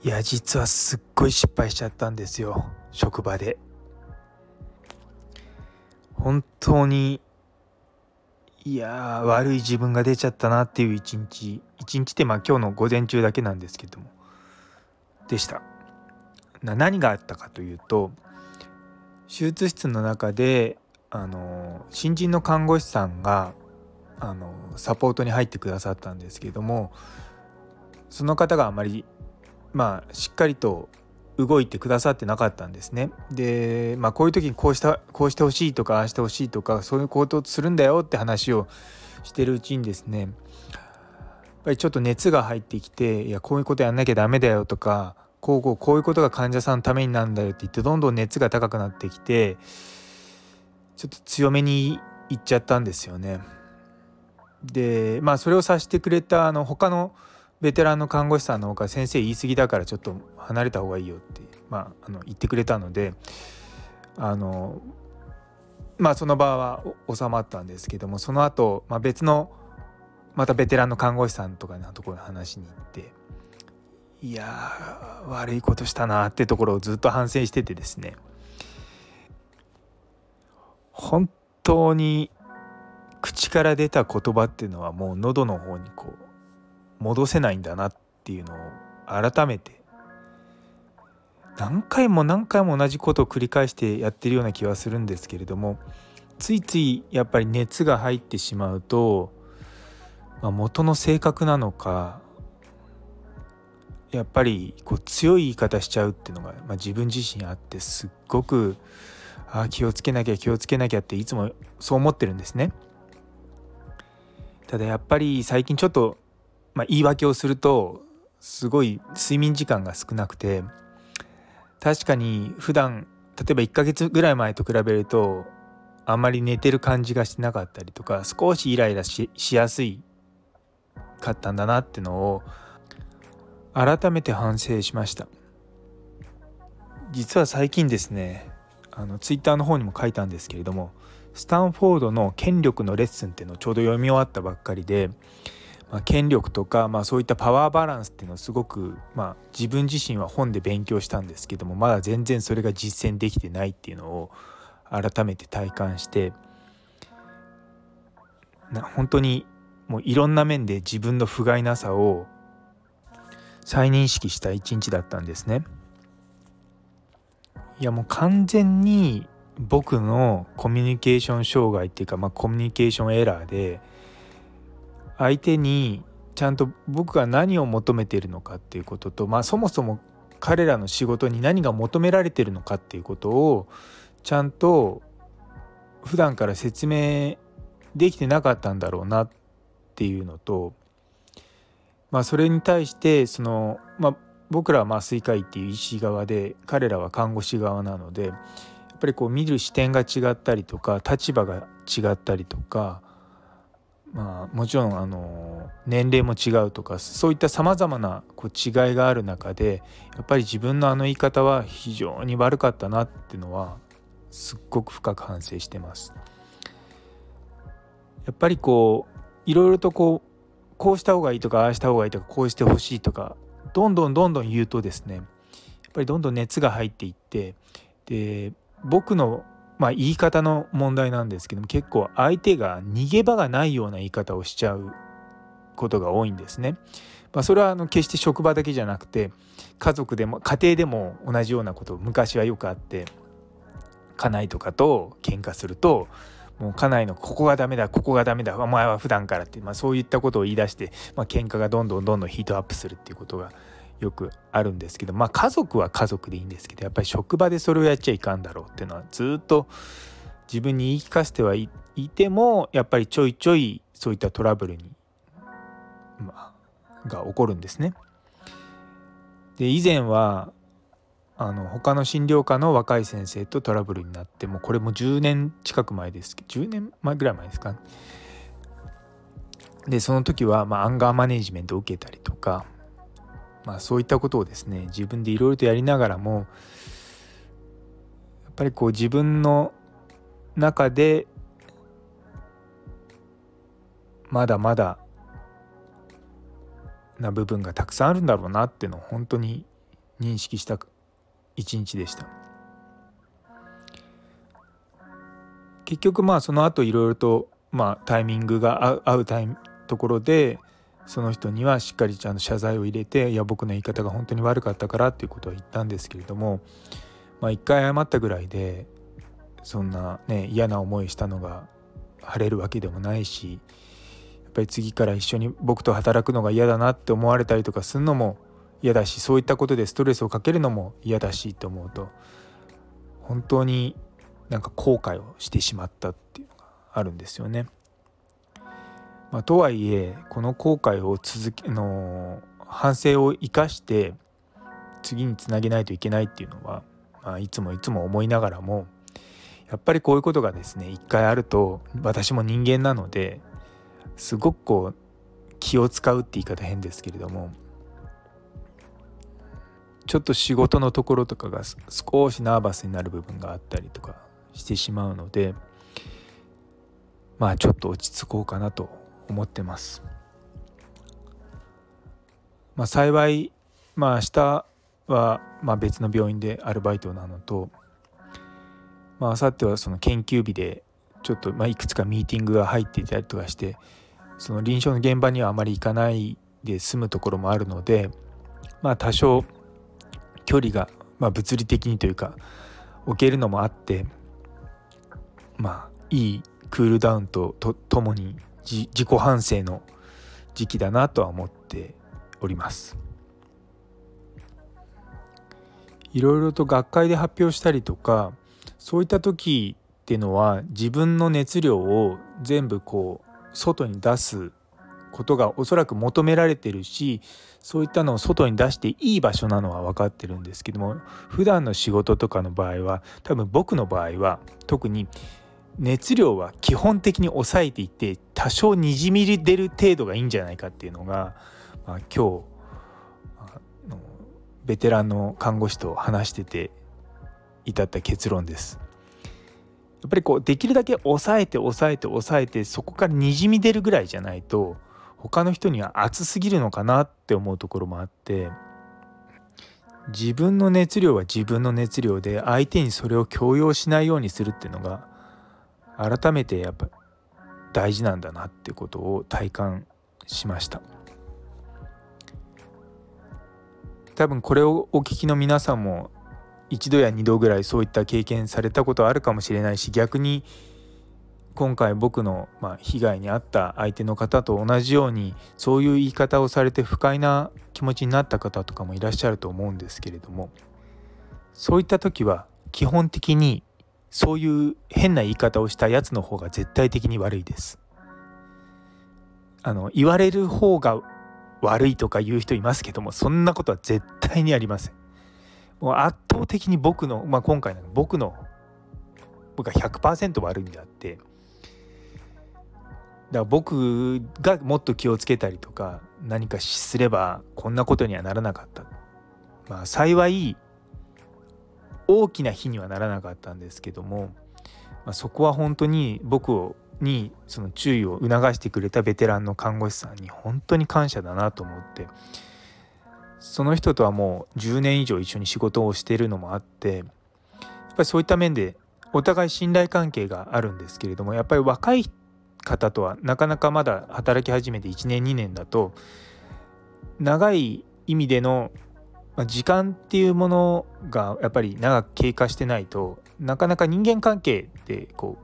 いや実はすっごい失敗しちゃったんですよ。職場で。本当にいや悪い自分が出ちゃったなっていう一日。一日ってまあ今日の午前中だけなんですけども。でした。何があったかというと手術室の中であの新人の看護師さんがあのサポートに入ってくださったんですけどもその方があまりまあしっかりと動いてくださってなかったんですね。で、まあ、こういう時にこうしたこうしてほしいとかああしてほしいとかそういう行動するんだよって話をしてるうちにですねやっぱりちょっと熱が入ってきていやこういうことやんなきゃダメだよとかこうこうこういうことが患者さんのためになるんだよって言ってどんどん熱が高くなってきてちょっと強めに言っちゃったんですよね。でまあそれをさせてくれたあの他のベテランの看護師さんの方が先生言い過ぎだからちょっと離れた方がいいよって、まあ、あの言ってくれたのであのまあその場は収まったんですけどもその後、まあ別のまたベテランの看護師さんとかのところに話しに行っていや悪いことしたなってところをずっと反省しててですね。本当に口から出た言葉っていうのはもう喉の方にこう戻せないんだなっていうのを改めて何回も何回も同じことを繰り返してやってるような気はするんですけれどもついついやっぱり熱が入ってしまうと、まあ、元の性格なのかやっぱりこう強い言い方しちゃうっていうのが、まあ、自分自身あってすっごくあ気をつけなきゃ気をつけなきゃっていつもそう思ってるんですね。ただやっぱり最近ちょっとまあ、言い訳をするとすごい睡眠時間が少なくて確かに普段例えば1ヶ月ぐらい前と比べるとあんまり寝てる感じがしてなかったりとか少しイライラしやすいかったんだなってのを改めて反省しました。実は最近ですねあのツイッターの方にも書いたんですけれどもスタンフォードの権力のレッスンっていうのをちょうど読み終わったばっかりでまあ、権力とか、まあ、そういったパワーバランスっていうのをすごく、まあ、自分自身は本で勉強したんですけどもまだ全然それが実践できてないっていうのを改めて体感してな本当にもういろんな面で自分の不甲斐なさを再認識した一日だったんですね。いやもう完全に僕のコミュニケーション障害っていうか、まあ、コミュニケーションエラーで相手にちゃんと僕が何を求めているのかっていうことと、まあ、そもそも彼らの仕事に何が求められてるのかっていうことをちゃんと普段から説明できてなかったんだろうなっていうのと、まあ、それに対してその、まあ、僕らは麻酔科医っていう医師側で彼らは看護師側なのでやっぱりこう見る視点が違ったりとか立場が違ったりとかまあ、もちろんあの年齢も違うとかそういったさまざまなこう違いがある中でやっぱり自分のあの言い方は非常に悪かったなっていうのはすっごく深く反省してます。やっぱりこういろいろとこうこうした方がいいとかああした方がいいとかこうしてほしいとかどんどんどんどん言うとですねやっぱりどんどん熱が入っていってで僕のまあ、言い方の問題なんですけども結構相手が逃げ場がないような言い方をしちゃうことが多いんですね。まあ、それはあの決して職場だけじゃなくて家族でも家庭でも同じようなこと昔はよくあって家内とかと喧嘩するともう家内のここがダメだここがダメだお前は普段からって、まあ、そういったことを言い出して、まあ喧嘩がどんどんどんどんヒートアップするっていうことがよくあるんですけどまあ家族は家族でいいんですけどやっぱり職場でそれをやっちゃいかんだろうっていうのはずっと自分に言い聞かせてはいてもやっぱりちょいちょいそういったトラブルに、まあ、が起こるんですね。で以前はあの他の診療科の若い先生とトラブルになってもこれも10年近く前ですけど10年前ぐらい前ですか、でその時は、まあ、アンガーマネジメントを受けたりとか、まあ、そういったことをですね自分でいろいろとやりながらもやっぱりこう自分の中でまだまだな部分がたくさんあるんだろうなっていうのを本当に認識した一日でした。結局まあその後いろいろとまあタイミングが合うタイところでその人にはしっかりちゃんと謝罪を入れていや僕の言い方が本当に悪かったからっていうことは言ったんですけれどもまあ一回謝ったぐらいでそんなね嫌な思いしたのが晴れるわけでもないしやっぱり次から一緒に僕と働くのが嫌だなって思われたりとかするのも嫌だしそういったことでストレスをかけるのも嫌だしと思うと本当になんか後悔をしてしまったっていうのがあるんですよね。まあ、とはいえこの後悔を続けの反省を生かして次につなげないといけないっていうのは、まあ、いつもいつも思いながらもやっぱりこういうことがですね一回あると私も人間なのですごくこう気を使うって言い方変ですけれどもちょっと仕事のところとかが少しナーバスになる部分があったりとかしてしまうのでまあちょっと落ち着こうかなと思ってます。まあ、幸いまあ明日はまあ別の病院でアルバイトなのとまあ明後日はその研究日でちょっとまあいくつかミーティングが入っていたりとかしてその臨床の現場にはあまり行かないで済むところもあるのでまあ多少距離が、まあ、物理的にというか置けるのもあってまあいいクールダウンととともに自己反省の時期だなとは思っております。いろいろと学会で発表したりとかそういった時っていうのは自分の熱量を全部こう外に出すことがおそらく求められてるしそういったのを外に出していい場所なのは分かってるんですけども普段の仕事とかの場合は多分僕の場合は特に熱量は基本的に抑えていって多少にじみ出る程度がいいんじゃないかっていうのが、まあ、今日ベテランの看護師と話してて至った結論です。やっぱりこうできるだけ抑えて抑えて抑えてそこからにじみ出るぐらいじゃないと他の人には熱すぎるのかなって思うところもあって自分の熱量は自分の熱量で相手にそれを強要しないようにするっていうのが改めてやっぱ大事なんだなってことを体感しました。多分これをお聞きの皆さんも一度や二度ぐらいそういった経験されたことあるかもしれないし逆に今回僕のま被害に遭った相手の方と同じようにそういう言い方をされて不快な気持ちになった方とかもいらっしゃると思うんですけれどもそういった時は基本的にそういう変な言い方をしたやつの方が絶対的に悪いです。あの言われる方が悪いとか言う人いますけどもそんなことは絶対にありません。もう圧倒的に僕の、まあ、今回の僕の僕が100%悪いんであってだから僕がもっと気をつけたりとか何かすればこんなことにはならなかった。まあ幸い大きな日にはならなかったんですけども、まあ、そこは本当に僕をにその注意を促してくれたベテランの看護師さんに本当に感謝だなと思ってその人とはもう10年以上一緒に仕事をしているのもあってやっぱりそういった面でお互い信頼関係があるんですけれどもやっぱり若い方とはなかなかまだ働き始めて1年2年だと長い意味でのま時間っていうものがやっぱり長く経過してないとなかなか人間関係ってこ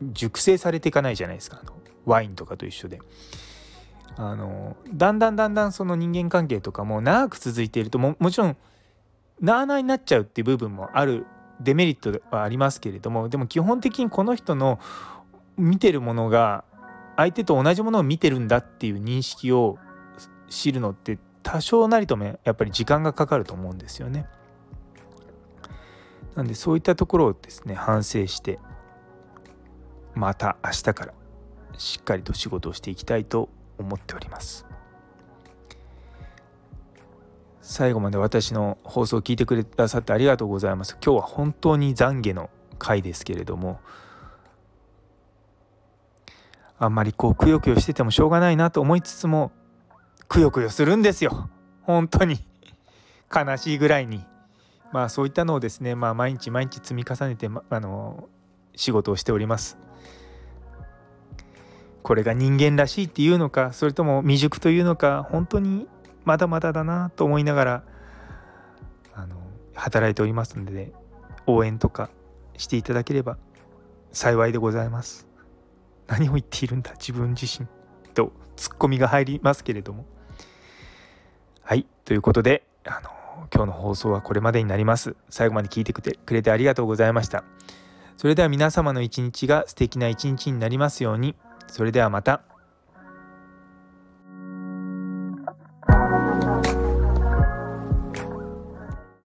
う熟成されていかないじゃないですかあのワインとかと一緒で。あのだんだんだんだんその人間関係とかも長く続いているとももちろんなあなあになっちゃうっていう部分もあるデメリットはありますけれどもでも基本的にこの人の見てるものが相手と同じものを見てるんだっていう認識を知るのって多少なりともやっぱり時間がかかると思うんですよね。なんでそういったところをですね反省してまた明日からしっかりと仕事をしていきたいと思っております最後まで私の放送を聞いてくださってありがとうございます今日は本当に懺悔の回ですけれどもあんまりこうくよくよしててもしょうがないなと思いつつもくよくよするんですよ本当に悲しいぐらいにまあそういったのをですね、まあ、毎日毎日積み重ねて、ま、あの仕事をしております。これが人間らしいっていうのかそれとも未熟というのか本当にまだまだだなと思いながらあの働いておりますので応援とかしていただければ幸いでございます。何を言っているんだ自分自身とツッコミが入りますけれども。はいということであの今日の放送はこれまでになります。最後まで聞いてくれてありがとうございました。それでは皆様の一日が素敵な一日になりますように。それではまた。